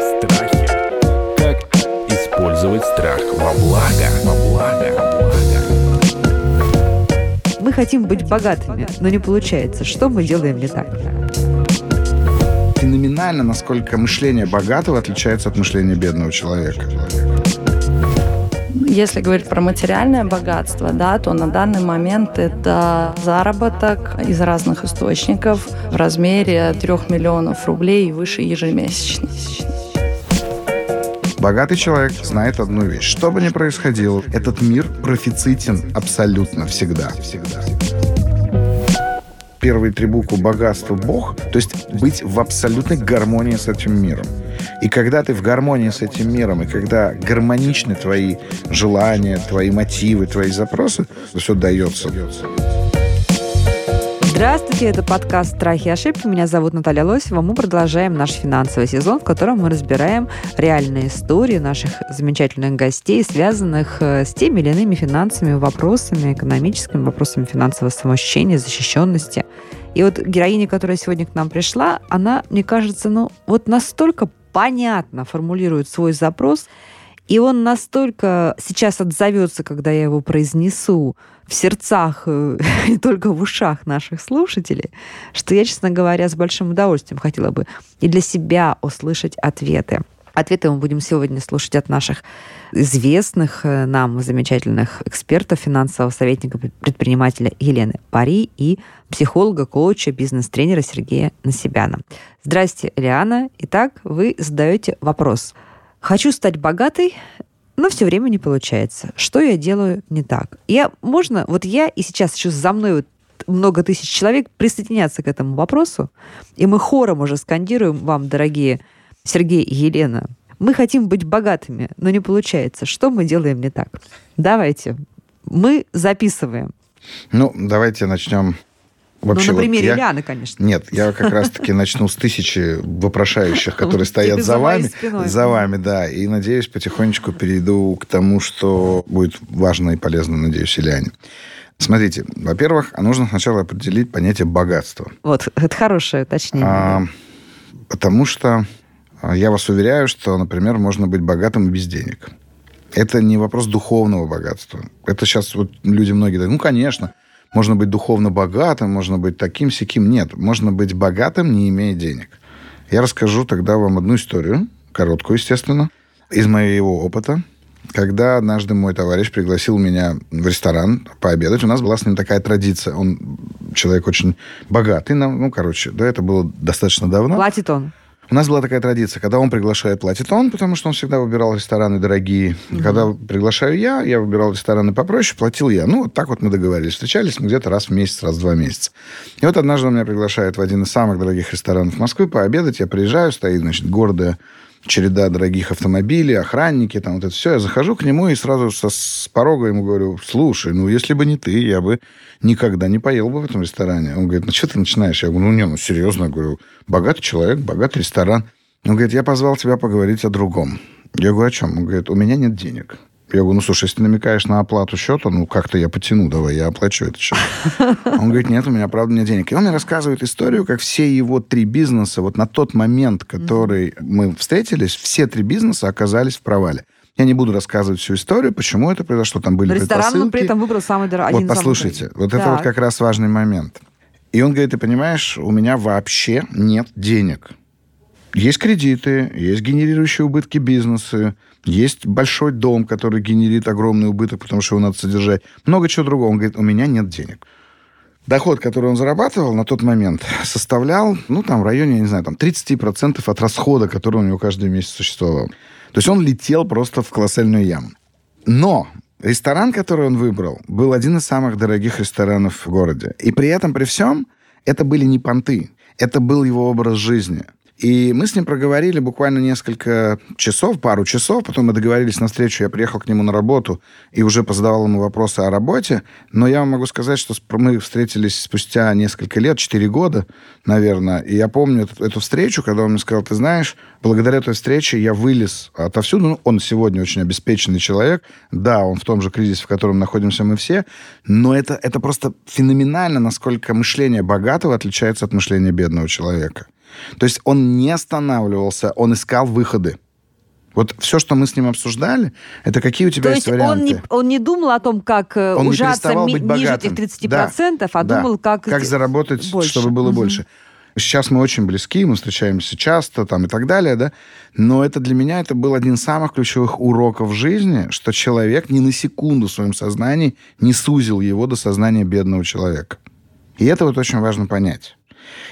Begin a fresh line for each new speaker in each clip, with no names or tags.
Страхи. Как использовать страх во благо? Во благо.
Мы хотим быть богатыми, но не получается. Что мы делаем не так?
Феноменально, насколько мышление богатого отличается от мышления бедного человека.
Если говорить про материальное богатство, да, то на данный момент это заработок из разных источников в размере 3 миллионов рублей и выше ежемесячно.
Богатый человек знает одну вещь. Что бы ни происходило, этот мир профицитен абсолютно всегда. всегда. Первые три буквы богатства Бог, то есть быть в абсолютной гармонии с этим миром. И когда ты в гармонии с этим миром, и когда гармоничны твои желания, твои мотивы, твои запросы, все дается.
Здравствуйте, это подкаст «Страхи и ошибки». Меня зовут Наталья Лосева. Мы продолжаем наш финансовый сезон, в котором мы разбираем реальные истории наших замечательных гостей, связанных э, с теми или иными финансовыми вопросами, экономическими вопросами финансового самоощущения, защищенности. И вот героиня, которая сегодня к нам пришла, она, мне кажется, ну вот настолько понятно формулирует свой запрос, и он настолько сейчас отзовется, когда я его произнесу, в сердцах э, и только в ушах наших слушателей, что я, честно говоря, с большим удовольствием хотела бы и для себя услышать ответы. Ответы мы будем сегодня слушать от наших известных э, нам замечательных экспертов, финансового советника, предпринимателя Елены Пари и психолога, коуча, бизнес-тренера Сергея Насибяна. Здрасте, Лиана. Итак, вы задаете вопрос. Хочу стать богатой, но все время не получается. Что я делаю не так? Я, можно, вот я и сейчас еще за мной вот много тысяч человек присоединяться к этому вопросу, и мы хором уже скандируем вам, дорогие Сергей и Елена, мы хотим быть богатыми, но не получается. Что мы делаем не так? Давайте. Мы записываем.
Ну, давайте начнем
Вообще, ну, на примере
вот
я... Ляны, конечно.
Нет, я как раз-таки начну с тысячи вопрошающих, которые стоят за вами. За вами, да. И, надеюсь, потихонечку перейду к тому, что будет важно и полезно, надеюсь, Ильяне. Смотрите, во-первых, нужно сначала определить понятие богатства.
Вот, это хорошее уточнение. А,
потому что я вас уверяю, что, например, можно быть богатым и без денег. Это не вопрос духовного богатства. Это сейчас вот люди многие говорят, ну, конечно, можно быть духовно богатым, можно быть таким сяким. Нет, можно быть богатым, не имея денег. Я расскажу тогда вам одну историю, короткую, естественно, из моего опыта. Когда однажды мой товарищ пригласил меня в ресторан пообедать, у нас была с ним такая традиция. Он человек очень богатый, ну, короче, да, это было достаточно давно.
Платит он?
У нас была такая традиция, когда он приглашает, платит он, потому что он всегда выбирал рестораны дорогие. Угу. Когда приглашаю я, я выбирал рестораны попроще, платил я. Ну, вот так вот мы договорились. Встречались мы где-то раз в месяц, раз в два месяца. И вот однажды он меня приглашает в один из самых дорогих ресторанов Москвы пообедать. Я приезжаю, стоит, значит, гордая череда дорогих автомобилей, охранники, там вот это все. Я захожу к нему и сразу со, с порога ему говорю, слушай, ну, если бы не ты, я бы никогда не поел бы в этом ресторане. Он говорит, ну, что ты начинаешь? Я говорю, ну, не, ну, серьезно, говорю, богатый человек, богатый ресторан. Он говорит, я позвал тебя поговорить о другом. Я говорю, о чем? Он говорит, у меня нет денег. Я говорю, ну, слушай, если ты намекаешь на оплату счета, ну, как-то я потяну, давай, я оплачу этот счет. Он говорит, нет, у меня, правда, нет денег. И он мне рассказывает историю, как все его три бизнеса, вот на тот момент, который мы встретились, все три бизнеса оказались в провале. Я не буду рассказывать всю историю, почему это произошло, там были
Ресторан
предпосылки.
он при этом выбрал самый дорогой.
Вот послушайте, вот это вот как раз важный момент. И он говорит, ты понимаешь, у меня вообще нет денег. Есть кредиты, есть генерирующие убытки бизнесы, есть большой дом, который генерит огромный убыток, потому что его надо содержать. Много чего другого. Он говорит, у меня нет денег. Доход, который он зарабатывал на тот момент, составлял, ну, там, в районе, я не знаю, там, 30% от расхода, который у него каждый месяц существовал. То есть он летел просто в колоссальную яму. Но ресторан, который он выбрал, был один из самых дорогих ресторанов в городе. И при этом, при всем, это были не понты. Это был его образ жизни. И мы с ним проговорили буквально несколько часов, пару часов. Потом мы договорились на встречу. Я приехал к нему на работу и уже позадавал ему вопросы о работе. Но я вам могу сказать, что мы встретились спустя несколько лет, 4 года, наверное. И я помню эту, эту встречу, когда он мне сказал, ты знаешь, благодаря этой встрече я вылез отовсюду. Ну, он сегодня очень обеспеченный человек. Да, он в том же кризисе, в котором находимся мы все. Но это, это просто феноменально, насколько мышление богатого отличается от мышления бедного человека. То есть он не останавливался, он искал выходы. Вот все, что мы с ним обсуждали, это какие у тебя
То
есть,
есть
варианты.
он не, он не думал о том, как э,
Он не
ужаться ми-
быть
ниже этих 30%, а
Да.
думал, как...
как заработать,
больше.
чтобы было
Мгм.
больше. Сейчас мы очень близки, мы встречаемся часто там, и так далее, да. Но это для меня это был один из самых ключевых уроков в жизни, что человек ни на секунду в своем сознании не сузил его до сознания бедного человека. И это вот очень важно понять.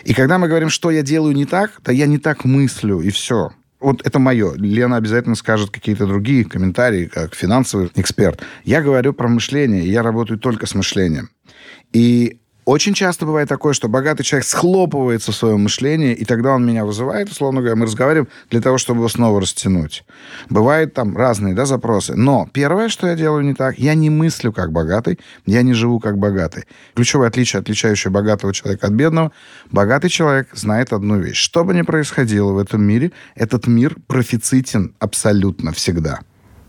И когда мы говорим, что я делаю не так, да я не так мыслю, и все. Вот это мое. Лена обязательно скажет какие-то другие комментарии, как финансовый эксперт. Я говорю про мышление, я работаю только с мышлением. И очень часто бывает такое, что богатый человек схлопывается в своем мышлении, и тогда он меня вызывает, условно говоря, мы разговариваем для того, чтобы его снова растянуть. Бывают там разные да, запросы. Но первое, что я делаю не так, я не мыслю как богатый, я не живу как богатый. Ключевое отличие, отличающее богатого человека от бедного, богатый человек знает одну вещь. Что бы ни происходило в этом мире, этот мир профицитен абсолютно всегда.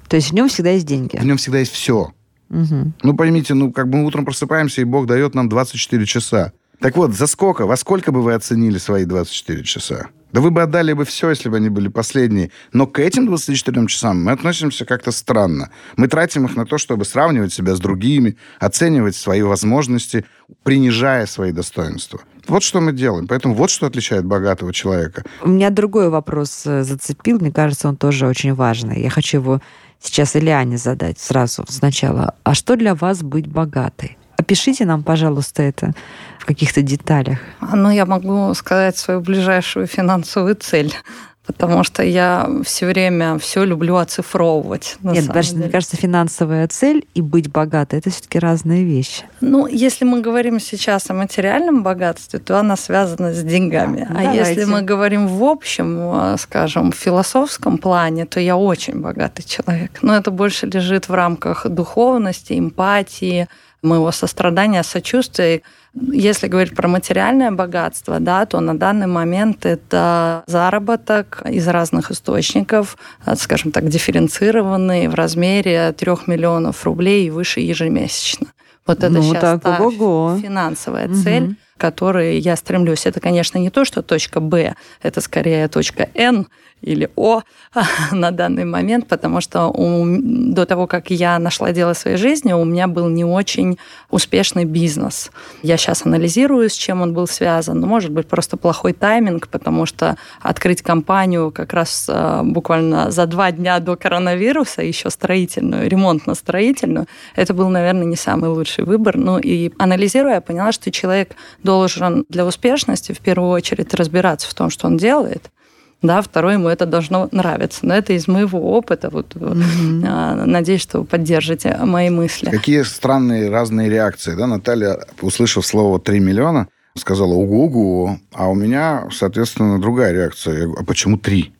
То есть в нем всегда есть деньги.
В нем всегда есть все. Ну, поймите, ну, как бы мы утром просыпаемся, и Бог дает нам 24 часа. Так вот, за сколько, во сколько бы вы оценили свои 24 часа? Да вы бы отдали бы все, если бы они были последние. Но к этим 24 часам мы относимся как-то странно. Мы тратим их на то, чтобы сравнивать себя с другими, оценивать свои возможности, принижая свои достоинства. Вот что мы делаем. Поэтому вот что отличает богатого человека.
У меня другой вопрос э, зацепил. Мне кажется, он тоже очень важный. Я хочу его сейчас Ильяне задать сразу сначала. А что для вас быть богатой? Опишите нам, пожалуйста, это в каких-то деталях.
Ну, я могу сказать свою ближайшую финансовую цель. Потому что я все время все люблю оцифровывать.
Нет, что, мне кажется, финансовая цель и быть богатой это все-таки разные вещи.
Ну, если мы говорим сейчас о материальном богатстве, то она связана с деньгами. А
Давайте.
если мы говорим в общем, э, скажем, в философском плане, то я очень богатый человек. Но это больше лежит в рамках духовности, эмпатии, моего сострадания, сочувствия. Если говорить про материальное богатство, да, то на данный момент это заработок из разных источников, э, скажем так, дифференцированный в размере 3 миллионов рублей и выше ежемесячно. Вот это
Ну,
сейчас
так,
та
ого-го.
финансовая
Мгм.
цель, к которой я стремлюсь. Это, конечно, не то, что точка Б, это скорее точка Н или О на данный момент, потому что у- до того, как я нашла дело своей жизни, у меня был не очень успешный бизнес. Я сейчас анализирую, с чем он был связан. Ну, может быть, просто плохой тайминг, потому что открыть компанию как раз э, буквально за два дня до коронавируса, еще строительную, ремонтно-строительную, это был, наверное, не самый лучший выбор. Ну и анализируя, я поняла, что человек должен для успешности в первую очередь разбираться в том, что он делает, да, второе, ему это должно нравиться. Но это из моего опыта. Вот, а, Надеюсь, что вы поддержите мои мысли.
Какие странные разные реакции, да? Наталья, услышав слово 3 миллиона, сказала «Ого-го», а у меня, соответственно, другая реакция. Я говорю, а почему 3?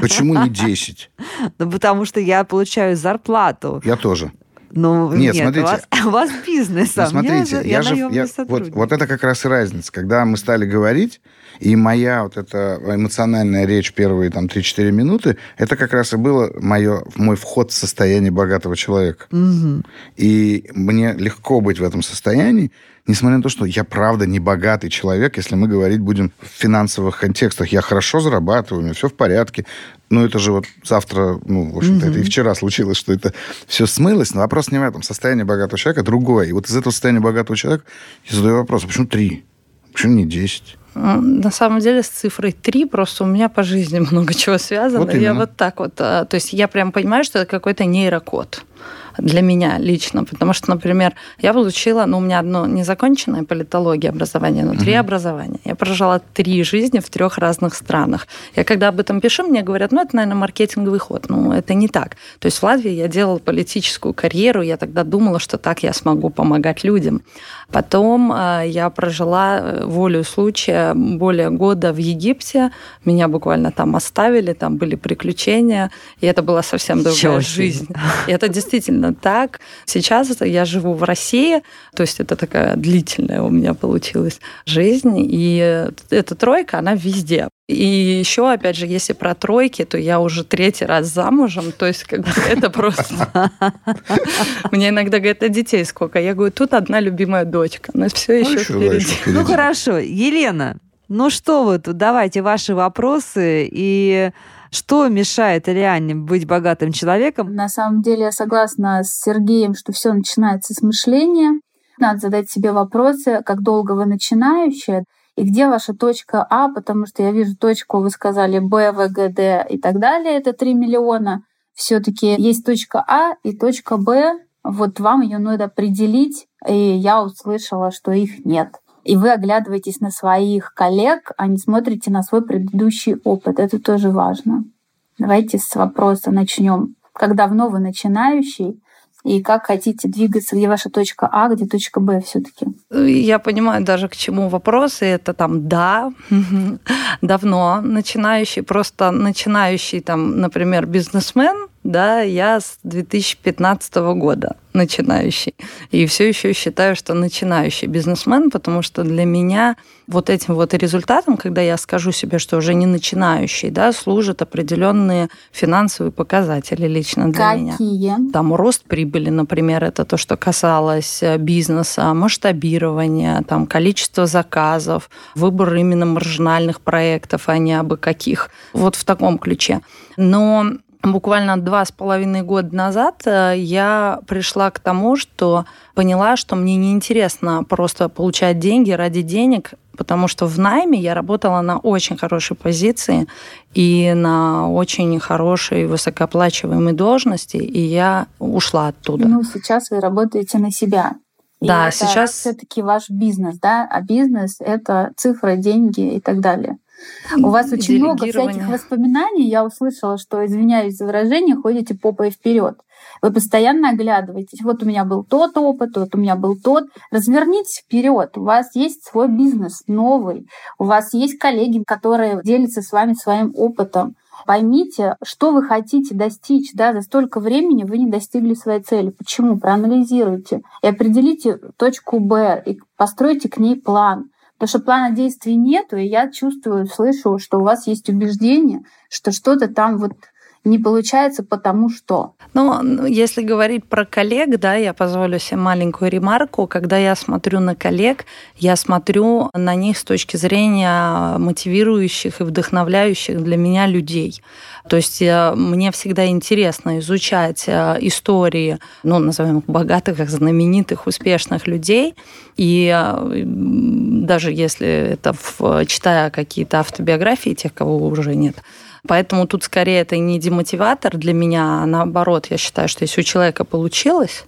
Почему не 10?
Ну, потому что я получаю зарплату.
Я тоже.
Ну,
Нет,
нет,
смотрите.
У, вас, у вас бизнес,
Ну,
а у меня
смотрите,
же-
я, же...
наемный
я- вот, вот это как раз и разница. Когда мы стали говорить, и моя вот эта эмоциональная речь первые там 3-4 минуты, это как раз и было мое, мой вход в состояние богатого человека.
Мгм.
И мне легко быть в этом состоянии, несмотря на то, что я правда не богатый человек, если мы говорить будем в финансовых контекстах. Я хорошо зарабатываю, у меня все в порядке. Но это же вот завтра, ну, в общем-то, это и вчера случилось, что это все смылось. Но вопрос не в этом. Состояние богатого человека другое. И вот из этого состояния богатого человека я задаю вопрос, а почему три? Почему не десять?
На самом деле с цифрой 3 просто у меня по жизни много чего связано.
Вот
я вот так вот. а, То есть я прям понимаю, что это какой-то нейрокод для меня лично. Потому что, например, я получила, ну, у меня одно незаконченное политология образование, но три образования. Я прожила три жизни в трех разных странах. Я когда об этом пишу, мне говорят, ну, это, наверное, маркетинговый ход. Ну, это не так. То есть в Латвии я делала политическую карьеру, я тогда думала, что так я смогу помогать людям. Потом э, я прожила э, волю случая более года в Египте. Меня буквально там оставили, там были приключения, и это была совсем другая жизнь. И это действительно так. Сейчас я живу в России, то есть это такая длительная у меня получилась жизнь, и эта тройка, она везде. И еще, опять же, если про тройки, то я уже третий раз замужем, то есть как бы это просто... Мне иногда говорят, а детей сколько? Я говорю, тут одна любимая дочка, но все еще впереди.
Ну хорошо, Елена, ну что вы тут, давайте ваши вопросы и что мешает реально быть богатым человеком?
На самом деле я согласна с Сергеем, что все начинается с мышления. Надо задать себе вопросы, как долго вы начинающие, и где ваша точка А, потому что я вижу точку, вы сказали Б, В, Г, Д и так далее, это 3 миллиона. Все-таки есть точка А и точка Б, вот вам ее надо определить, и я услышала, что их нет. И вы оглядываетесь на своих коллег, а не смотрите на свой предыдущий опыт. Это тоже важно. Давайте с вопроса начнем. Как давно вы начинающий, и как хотите двигаться, где ваша точка А, где точка Б все-таки?
Я понимаю даже к чему вопросы. Это там да, давно начинающий, просто начинающий там, например, бизнесмен, да, я с 2015 года начинающий. И все еще считаю, что начинающий бизнесмен, потому что для меня вот этим вот результатом, когда я скажу себе, что уже не начинающий, да, служат определенные финансовые показатели лично для
Какие?
меня. Там рост прибыли, например, это то, что касалось э, бизнеса, масштабирования, там количество заказов, выбор именно маржинальных проектов, а не абы каких. Вот в таком ключе. Но буквально два с половиной года назад э, я пришла к тому, что поняла, что мне неинтересно просто получать деньги ради денег, потому что в найме я работала на очень хорошей позиции и на очень хорошей высокооплачиваемой должности, и я ушла оттуда.
Ну, сейчас вы работаете на себя.
И да,
это
сейчас
все-таки ваш бизнес, да, а бизнес это цифры, деньги и так далее. У вас очень много всяких воспоминаний. Я услышала, что, извиняюсь за выражение, ходите попой вперед. Вы постоянно оглядываетесь. Вот у меня был тот опыт, вот у меня был тот. Развернитесь вперед. У вас есть свой бизнес новый. У вас есть коллеги, которые делятся с вами своим опытом. Поймите, что вы хотите достичь. Да? За столько времени вы не достигли своей цели. Почему? Проанализируйте и определите точку Б и постройте к ней план. Потому что плана действий нету, и я чувствую, слышу, что у вас есть убеждение, что что-то там вот не получается потому что.
Ну, если говорить про коллег, да, я позволю себе маленькую ремарку. Когда я смотрю на коллег, я смотрю на них с точки зрения мотивирующих и вдохновляющих для меня людей. То есть э, мне всегда интересно изучать э, истории, ну, назовем их богатых, знаменитых, успешных людей. И э, даже если это в, читая какие-то автобиографии тех, кого уже нет, Поэтому тут скорее это не демотиватор для меня, а наоборот, я считаю, что если у человека получилось,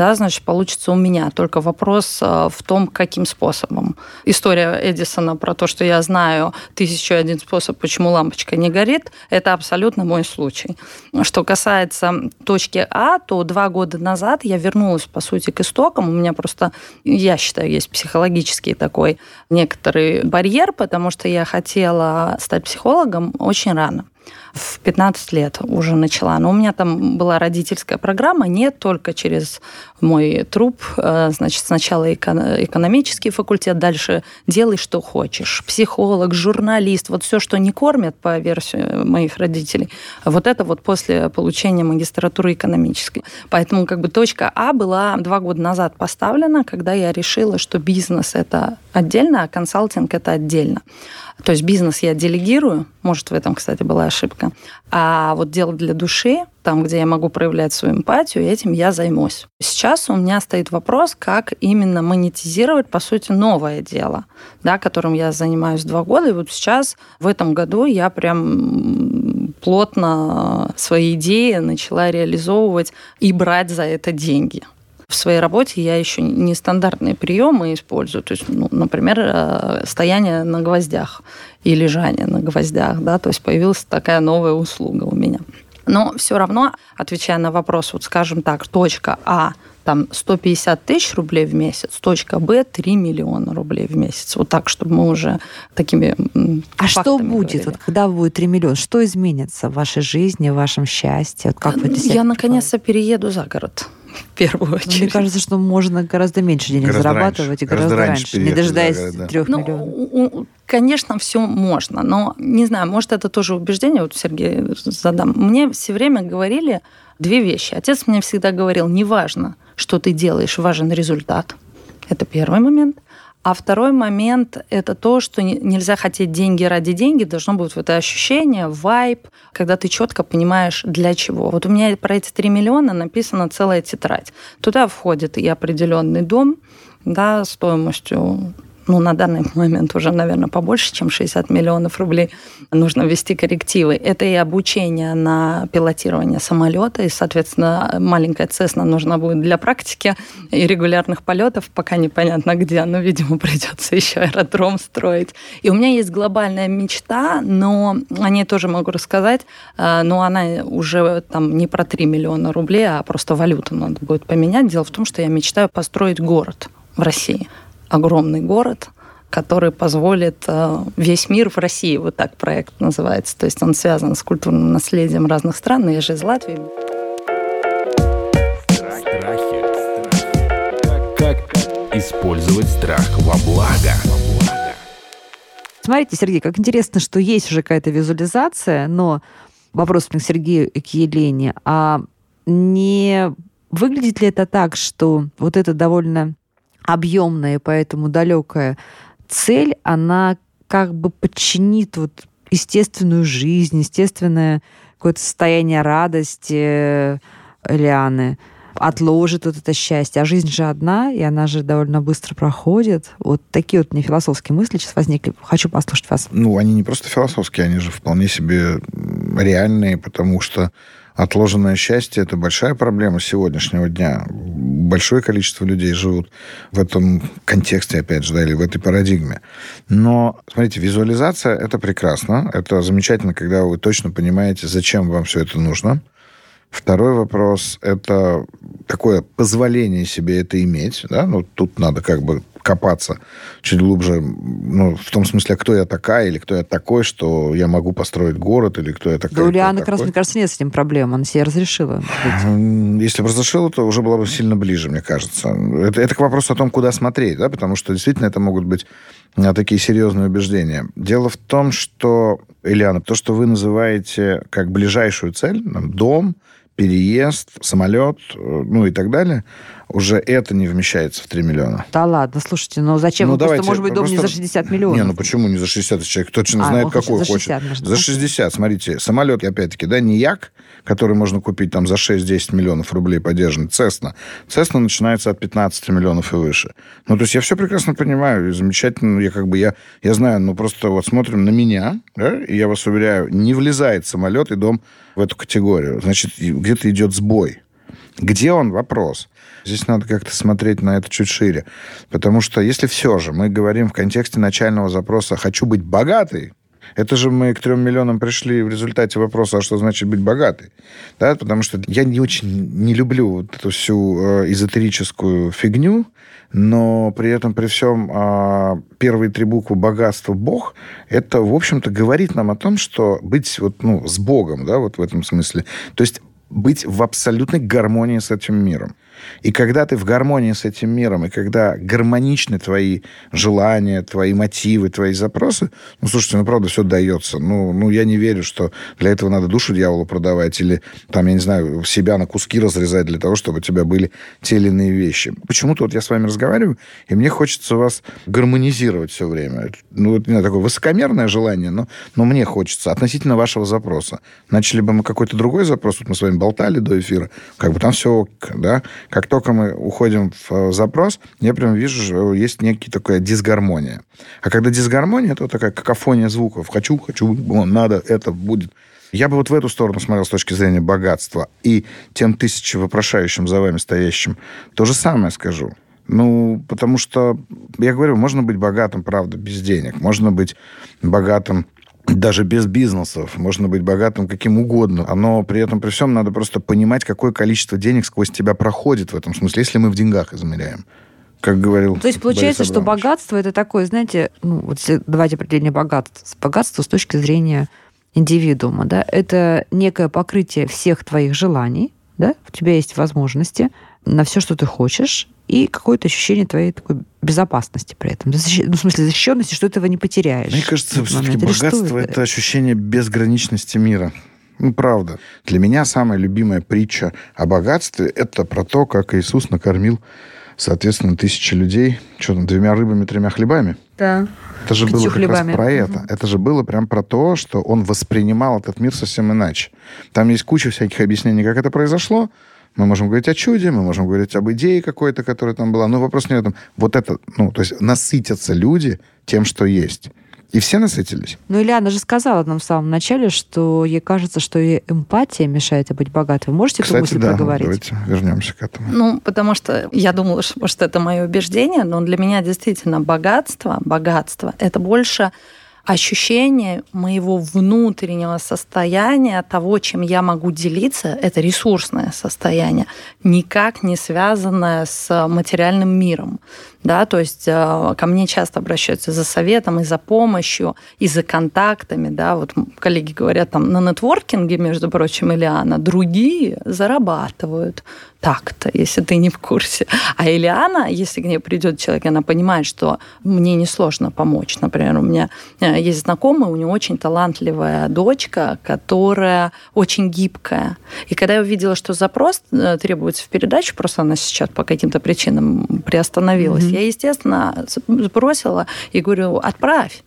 да, значит, получится у меня. Только вопрос э, в том, каким способом. История Эдисона про то, что я знаю тысячу один способ, почему лампочка не горит, это абсолютно мой случай. Что касается точки А, то два года назад я вернулась, по сути, к истокам. У меня просто, я считаю, есть психологический такой некоторый барьер, потому что я хотела стать психологом очень рано в 15 лет уже начала. Но у меня там была родительская программа, не только через мой труп. Э, значит, сначала экономический факультет, дальше делай, что хочешь. Психолог, журналист, вот все, что не кормят по версии моих родителей. Вот это вот после получения магистратуры экономической. Поэтому как бы точка А была два года назад поставлена, когда я решила, что бизнес это отдельно, а консалтинг это отдельно. То есть бизнес я делегирую, может, в этом, кстати, была ошибка. А вот дело для души, там, где я могу проявлять свою эмпатию, этим я займусь. Сейчас у меня стоит вопрос, как именно монетизировать, по сути, новое дело, да, которым я занимаюсь два года. И вот сейчас, в этом году, я прям плотно свои идеи начала реализовывать и брать за это деньги в своей работе я еще нестандартные приемы использую. То есть, ну, например, э, стояние на гвоздях и лежание на гвоздях. Да? То есть появилась такая новая услуга у меня. Но все равно, отвечая на вопрос, вот скажем так, точка А там 150 тысяч рублей в месяц, точка Б 3 миллиона рублей в месяц. Вот так, чтобы мы уже такими
А что будет, вот, когда будет 3 миллиона? Что изменится в вашей жизни, в вашем счастье?
как вы Я наконец-то перееду за город в первую очередь.
Мне кажется, что можно гораздо меньше денег гораздо зарабатывать раньше, и гораздо, гораздо раньше, раньше не дожидаясь да. трех ну, миллионов.
Конечно, все можно, но не знаю, может, это тоже убеждение, вот Сергей задам. Мне все время говорили две вещи. Отец мне всегда говорил, неважно, что ты делаешь, важен результат. Это первый момент. А второй момент – это то, что нельзя хотеть деньги ради деньги, должно быть вот это ощущение, вайб, когда ты четко понимаешь, для чего. Вот у меня про эти 3 миллиона написана целая тетрадь. Туда входит и определенный дом, да, стоимостью ну, на данный момент уже, наверное, побольше, чем 60 миллионов рублей, нужно ввести коррективы. Это и обучение на пилотирование самолета, и, соответственно, маленькая Цесна нужна будет для практики и регулярных полетов, пока непонятно где, но, видимо, придется еще аэродром строить. И у меня есть глобальная мечта, но о ней тоже могу рассказать, э, но она уже там не про 3 миллиона рублей, а просто валюту надо будет поменять. Дело в том, что я мечтаю построить город в России огромный город, который позволит э, весь мир в России, вот так проект называется. То есть он связан с культурным наследием разных стран, я же из Латвии.
Страхи. Как использовать страх во благо?
Смотрите, Сергей, как интересно, что есть уже какая-то визуализация, но вопрос к Сергею и к Елене, а не выглядит ли это так, что вот это довольно объемная поэтому далекая цель, она как бы подчинит вот естественную жизнь, естественное какое-то состояние радости э, Лианы, отложит вот это счастье. А жизнь же одна, и она же довольно быстро проходит. Вот такие вот мне философские мысли сейчас возникли. Хочу послушать вас.
Ну, они не просто философские, они же вполне себе реальные, потому что Отложенное счастье – это большая проблема сегодняшнего дня. Большое количество людей живут в этом контексте, опять же, да, или в этой парадигме. Но, смотрите, визуализация – это прекрасно. Это замечательно, когда вы точно понимаете, зачем вам все это нужно. Второй вопрос – это такое позволение себе это иметь. Да? Ну, тут надо как бы копаться чуть глубже, ну, в том смысле, кто я такая, или кто я такой, что я могу построить город, или кто я такая.
Да у Лианы как раз, мне кажется, нет с этим проблем, она себе разрешила.
Если бы разрешила, то уже было бы сильно ближе, мне кажется. Это, это к вопросу о том, куда смотреть, да, потому что действительно это могут быть а, такие серьезные убеждения. Дело в том, что, Ильяна, то, что вы называете как ближайшую цель, дом, переезд, самолет, э, ну и так далее, уже это не вмещается в 3 миллиона.
Да ладно, слушайте, ну зачем? Ну, давайте, просто, может быть, дом просто... не за 60 миллионов.
Не, ну почему не за 60? Человек точно а, знает, какой хочет. За 60, хочет. За 60, смотрите, самолет, опять-таки, да, не Як, который можно купить там за 6-10 миллионов рублей поддержанный, Цесна. Цесна начинается от 15 миллионов и выше. Ну, то есть я все прекрасно понимаю, и замечательно, я как бы, я, я знаю, ну, просто вот смотрим на меня, да, и я вас уверяю, не влезает самолет и дом в эту категорию. Значит, где-то идет сбой. Где он? Вопрос. Здесь надо как-то смотреть на это чуть шире. Потому что если все же мы говорим в контексте начального запроса «хочу быть богатый», это же мы к трем миллионам пришли в результате вопроса, а что значит быть богатой? Да, потому что я не очень не люблю вот эту всю э, эзотерическую фигню, но при этом, при всем, э, первые три буквы богатство Бог, это, в общем-то, говорит нам о том, что быть вот, ну, с Богом, да, вот в этом смысле. То есть быть в абсолютной гармонии с этим миром. И когда ты в гармонии с этим миром, и когда гармоничны твои желания, твои мотивы, твои запросы, ну, слушайте, ну, правда, все дается. Ну, ну, я не верю, что для этого надо душу дьяволу продавать или, там, я не знаю, себя на куски разрезать для того, чтобы у тебя были те или иные вещи. Почему-то вот я с вами разговариваю, и мне хочется вас гармонизировать все время. Ну, вот, не знаю, такое высокомерное желание, но, но мне хочется относительно вашего запроса. Начали бы мы какой-то другой запрос, вот мы с вами болтали до эфира, как бы там все, да, как только мы уходим в э, запрос, я прям вижу, что есть некий такая дисгармония. А когда дисгармония, это такая какофония звуков. Хочу, хочу, надо, это будет. Я бы вот в эту сторону смотрел с точки зрения богатства. И тем тысячи вопрошающим за вами стоящим то же самое скажу. Ну, потому что, я говорю, можно быть богатым, правда, без денег. Можно быть богатым даже без бизнесов. Можно быть богатым каким угодно. Но при этом, при всем, надо просто понимать, какое количество денег сквозь тебя проходит в этом смысле, если мы в деньгах измеряем как говорил.
То есть получается, что богатство это такое, знаете, ну вот давайте определение богатства. Богатство с точки зрения индивидуума, да, это некое покрытие всех твоих желаний, да, у тебя есть возможности на все, что ты хочешь, и какое-то ощущение твоей такой безопасности при этом. Ну, в смысле, защищенности, что ты этого не потеряешь.
Мне кажется, все-таки богатство это? это ощущение безграничности мира. Ну, правда. Для меня самая любимая притча о богатстве – это про то, как Иисус накормил, соответственно, тысячи людей, что там, двумя рыбами, тремя хлебами.
Да.
Это же было как хлебами. раз про это. Это же было прям про то, что он воспринимал этот мир совсем иначе. Там есть куча всяких объяснений, как это произошло, мы можем говорить о чуде, мы можем говорить об идее какой-то, которая там была. Но вопрос не в этом. Вот это, ну, то есть насытятся люди тем, что есть. И все насытились.
Ну, Ильяна же сказала нам в самом начале, что ей кажется, что и эмпатия мешает быть богатой. Вы можете
Кстати,
эту мысль
да,
проговорить?
давайте вернемся к этому.
Ну, потому что я думала, что, может, это мое убеждение, но для меня действительно богатство, богатство – это больше ощущение моего внутреннего состояния, того, чем я могу делиться, это ресурсное состояние, никак не связанное с материальным миром да, то есть э, ко мне часто обращаются за советом и за помощью, и за контактами, да, вот коллеги говорят там на нетворкинге, между прочим, Ильяна, другие зарабатывают так-то, если ты не в курсе. А Ильяна, если к ней придет человек, она понимает, что мне несложно помочь. Например, у меня э, есть знакомый, у него очень талантливая дочка, которая очень гибкая. И когда я увидела, что запрос э, требуется в передачу, просто она сейчас по каким-то причинам приостановилась, я, естественно, сбросила и говорю, отправь.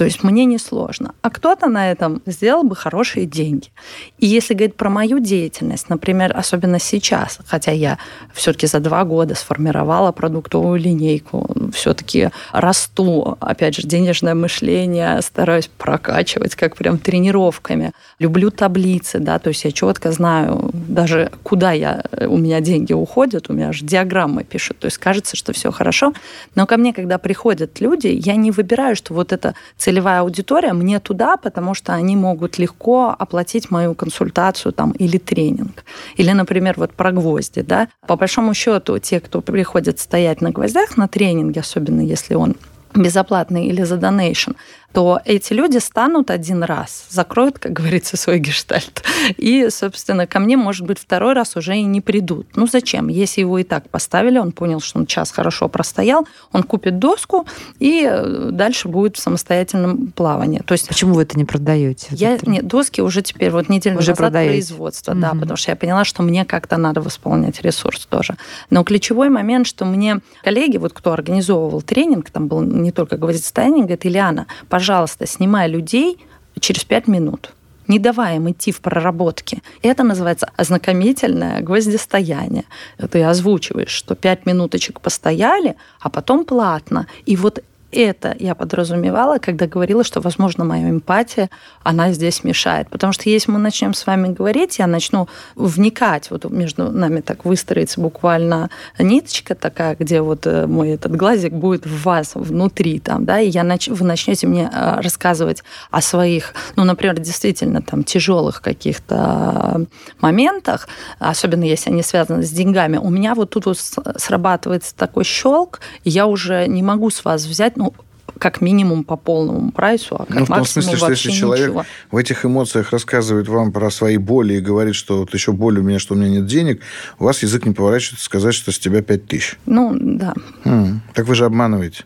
То есть мне несложно. А кто-то на этом сделал бы хорошие деньги. И если говорить про мою деятельность, например, особенно сейчас, хотя я все-таки за два года сформировала продуктовую линейку, все-таки расту, опять же, денежное мышление стараюсь прокачивать как прям тренировками. Люблю таблицы, да, то есть я четко знаю даже, куда я, у меня деньги уходят, у меня же диаграммы пишут, то есть кажется, что все хорошо. Но ко мне, когда приходят люди, я не выбираю, что вот это цель целевая аудитория мне туда, потому что они могут легко оплатить мою консультацию там, или тренинг. Или, например, вот про гвозди. Да? По большому счету, те, кто приходит стоять на гвоздях на тренинге, особенно если он безоплатный или за донейшн, то эти люди станут один раз, закроют, как говорится, свой гештальт. И, собственно, ко мне, может быть, второй раз уже и не придут. Ну зачем? Если его и так поставили, он понял, что он час хорошо простоял, он купит доску и э, дальше будет в самостоятельном плавании. То есть,
Почему вы это не продаете?
Я, нет, доски уже теперь, вот неделю уже назад продаете. производство, угу. да, потому что я поняла, что мне как-то надо восполнять ресурс тоже. Но ключевой момент, что мне коллеги, вот кто организовывал тренинг, там был не только говорит тренинг, говорит, Ильяна, пожалуйста, снимай людей через пять минут не давая им идти в проработки. Это называется ознакомительное гвоздистояние. Ты озвучиваешь, что пять минуточек постояли, а потом платно. И вот это я подразумевала, когда говорила, что, возможно, моя эмпатия, она здесь мешает. Потому что если мы начнем с вами говорить, я начну вникать, вот между нами так выстроится буквально ниточка такая, где вот э, мой этот глазик будет в вас внутри там, да, и я нач... вы начнете мне э, рассказывать о своих, ну, например, действительно там тяжелых каких-то моментах, особенно если они связаны с деньгами, у меня вот тут вот срабатывается такой щелк, и я уже не могу с вас взять ну, как минимум по полному прайсу, а как ну, в том смысле, что если человек ничего.
в этих эмоциях рассказывает вам про свои боли и говорит, что вот еще боль у меня, что у меня нет денег, у вас язык не поворачивается сказать, что с тебя пять тысяч.
Ну, да.
Хм, так вы же обманываете.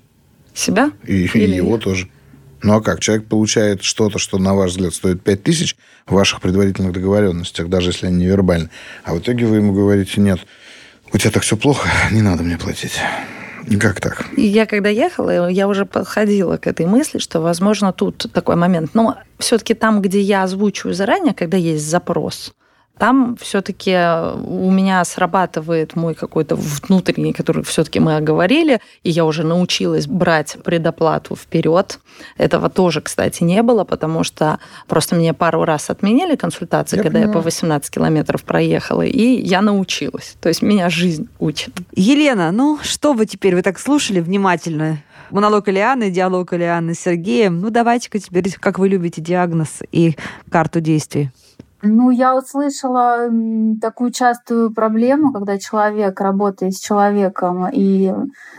Себя?
И, и его тоже. Ну а как? Человек получает что-то, что, на ваш взгляд, стоит 5 тысяч в ваших предварительных договоренностях, даже если они невербальны. А в итоге вы ему говорите, нет, у тебя так все плохо, не надо мне платить. Как так?
Я когда ехала, я уже подходила к этой мысли, что, возможно, тут такой момент. Но все-таки там, где я озвучиваю заранее, когда есть запрос, Там все-таки у меня срабатывает мой какой-то внутренний, который все-таки мы оговорили, и я уже научилась брать предоплату вперед. Этого тоже, кстати, не было, потому что просто мне пару раз отменили консультации, я когда понимаю. я по 18 километров проехала, и я научилась. То есть меня жизнь учит.
Елена, ну что вы теперь, вы так слушали внимательно монолог Ильяны, диалог Ильяны с Сергеем. Ну, давайте-ка теперь, как вы любите, диагноз и карту действий.
Ну, я услышала такую частую проблему, когда человек работает с человеком, и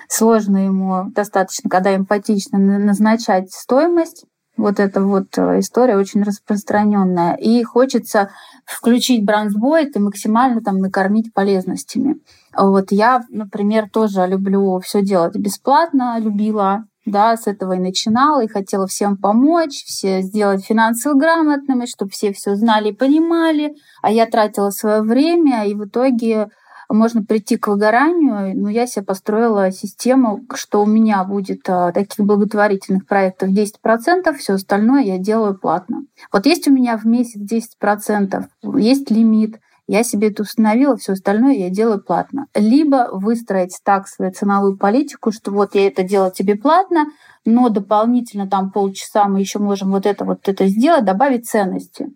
сложно ему достаточно, когда эмпатично назначать стоимость. Вот эта вот э, история очень распространенная. И хочется включить бронзбойт и максимально там накормить полезностями. Вот я, например, тоже люблю все делать бесплатно, любила да, с этого и начинала, и хотела всем помочь, все сделать финансово грамотными, чтобы все все знали и понимали, а я тратила свое время, и в итоге можно прийти к выгоранию, но я себе построила систему, что у меня будет а, таких благотворительных проектов 10%, все остальное я делаю платно. Вот есть у меня в месяц 10%, есть лимит, я себе это установила, все остальное я делаю платно. Либо выстроить так свою ценовую политику, что вот я это делаю тебе платно, но дополнительно там полчаса мы еще можем вот это вот это сделать, добавить ценности.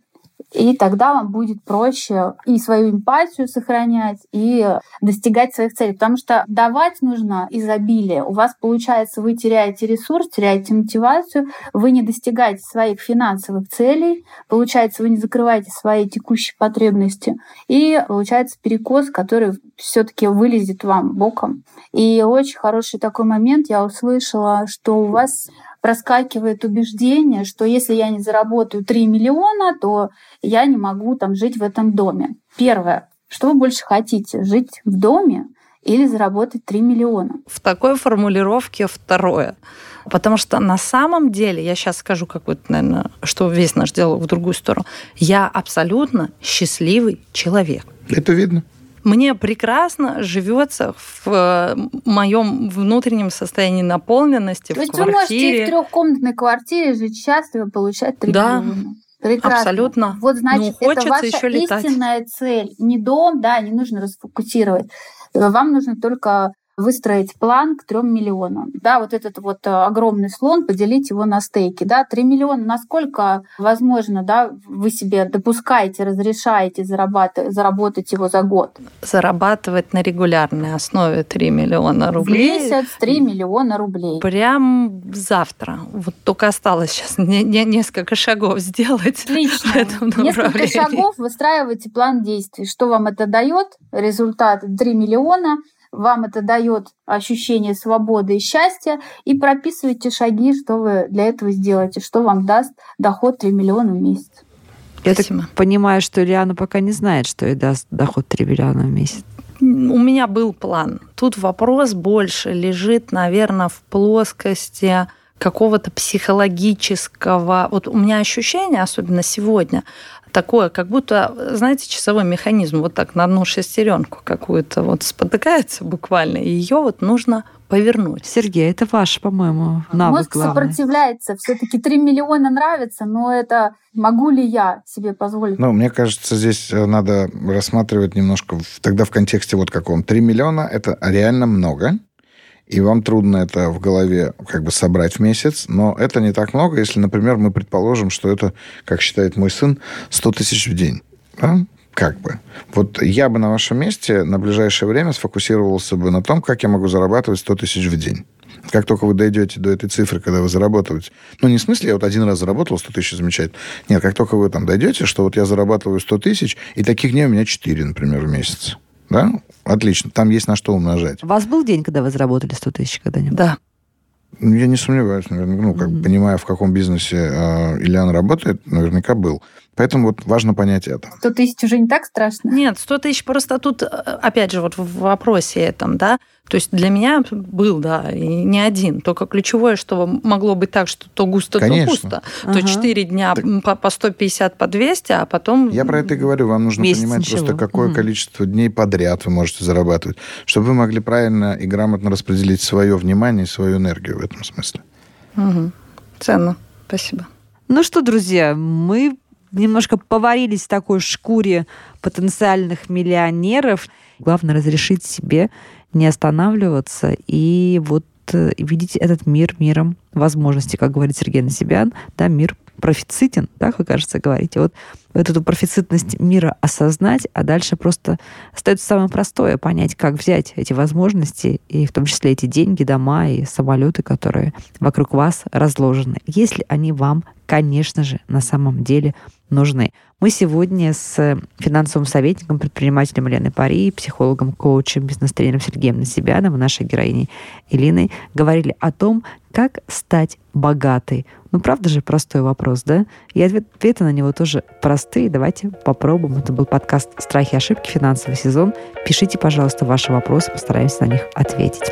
И тогда вам будет проще и свою эмпатию сохранять, и достигать своих целей. Потому что давать нужно изобилие. У вас получается, вы теряете ресурс, теряете мотивацию, вы не достигаете своих финансовых целей, получается, вы не закрываете свои текущие потребности, и получается перекос, который все-таки вылезет вам боком. И очень хороший такой момент я услышала, что у вас проскакивает убеждение, что если я не заработаю 3 миллиона, то я не могу там жить в этом доме. Первое. Что вы больше хотите? Жить в доме или заработать 3 миллиона?
В такой формулировке второе. Потому что на самом деле, я сейчас скажу какой-то, наверное, что весь наш диалог в другую сторону, я абсолютно счастливый человек.
Это видно.
Мне прекрасно живется в э, моем внутреннем состоянии наполненности,
То
в
есть
квартире.
вы можете в трехкомнатной квартире жить счастливо, получать 3
да.
миллиона. Прекрасно.
Абсолютно.
Вот значит,
ну,
это ваша
еще
истинная цель. Не дом, да, не нужно расфокусировать. Вам нужно только выстроить план к 3 миллионам. Да, вот этот вот э, огромный слон, поделить его на стейки. Да, 3 миллиона, насколько возможно, да, вы себе допускаете, разрешаете зарабатывать, заработать его за год?
Зарабатывать на регулярной основе 3 миллиона рублей.
В месяц 3 миллиона рублей.
Прям завтра. Вот только осталось сейчас не, не, несколько шагов сделать.
Отлично. Несколько шагов выстраивайте план действий. Что вам это дает? Результат 3 миллиона – вам это дает ощущение свободы и счастья, и прописывайте шаги, что вы для этого сделаете, что вам даст доход 3 миллиона в месяц.
Я так понимаю, что Ильяна пока не знает, что ей даст доход 3 миллиона в месяц.
У меня был план. Тут вопрос больше лежит, наверное, в плоскости какого-то психологического... Вот у меня ощущение, особенно сегодня, такое, как будто, знаете, часовой механизм вот так на одну шестеренку какую-то вот спотыкается буквально, и ее вот нужно повернуть.
Сергей, это ваш, по-моему, навык
Мозг
главный.
сопротивляется. Все-таки 3 миллиона нравится, но это могу ли я себе позволить?
Ну, мне кажется, здесь э, надо рассматривать немножко в, тогда в контексте вот каком. 3 миллиона – это реально много и вам трудно это в голове как бы собрать в месяц, но это не так много, если, например, мы предположим, что это, как считает мой сын, 100 тысяч в день. Да? Как бы. Вот я бы на вашем месте на ближайшее время сфокусировался бы на том, как я могу зарабатывать 100 тысяч в день. Как только вы дойдете до этой цифры, когда вы заработаете, ну, не в смысле, я вот один раз заработал 100 тысяч, замечательно. Нет, как только вы там дойдете, что вот я зарабатываю 100 тысяч, и таких дней у меня 4, например, в месяц. Да? Отлично. Там есть на что умножать.
У вас был день, когда вы заработали 100 тысяч когда-нибудь?
Да.
Ну, я не сомневаюсь, наверное, ну, как mm-hmm. понимая, в каком бизнесе э, Ильяна работает, наверняка был. Поэтому вот важно понять это.
100 тысяч уже не так страшно?
Нет, 100 тысяч просто тут, э, опять же, вот в вопросе этом, да, то есть для меня был, да, и не один. Только ключевое, что могло быть так, что то густо,
Конечно.
то густо. Ага. То 4 дня так... по 150, по 200, а потом...
Я про это и говорю. Вам нужно понимать ничего. просто, какое угу. количество дней подряд вы можете зарабатывать, чтобы вы могли правильно и грамотно распределить свое внимание и свою энергию в этом смысле.
Угу. Ценно. Спасибо.
Ну что, друзья, мы немножко поварились в такой шкуре потенциальных миллионеров. Главное разрешить себе не останавливаться и вот э, видеть этот мир миром возможностей, как говорит Сергей Насибян, да, мир профицитен, да, как кажется, говорите. Вот, вот эту профицитность мира осознать, а дальше просто остается самое простое понять, как взять эти возможности, и в том числе эти деньги, дома и самолеты, которые вокруг вас разложены, если они вам, конечно же, на самом деле нужны. Мы сегодня с финансовым советником, предпринимателем Еленой Пари, психологом, коучем, бизнес-тренером Сергеем Насибяном нашей героиней Илиной говорили о том, как стать богатой. Ну, правда же, простой вопрос, да? И ответы на него тоже простые. Давайте попробуем. Это был подкаст «Страхи и ошибки. Финансовый сезон». Пишите, пожалуйста, ваши вопросы, постараемся на них ответить.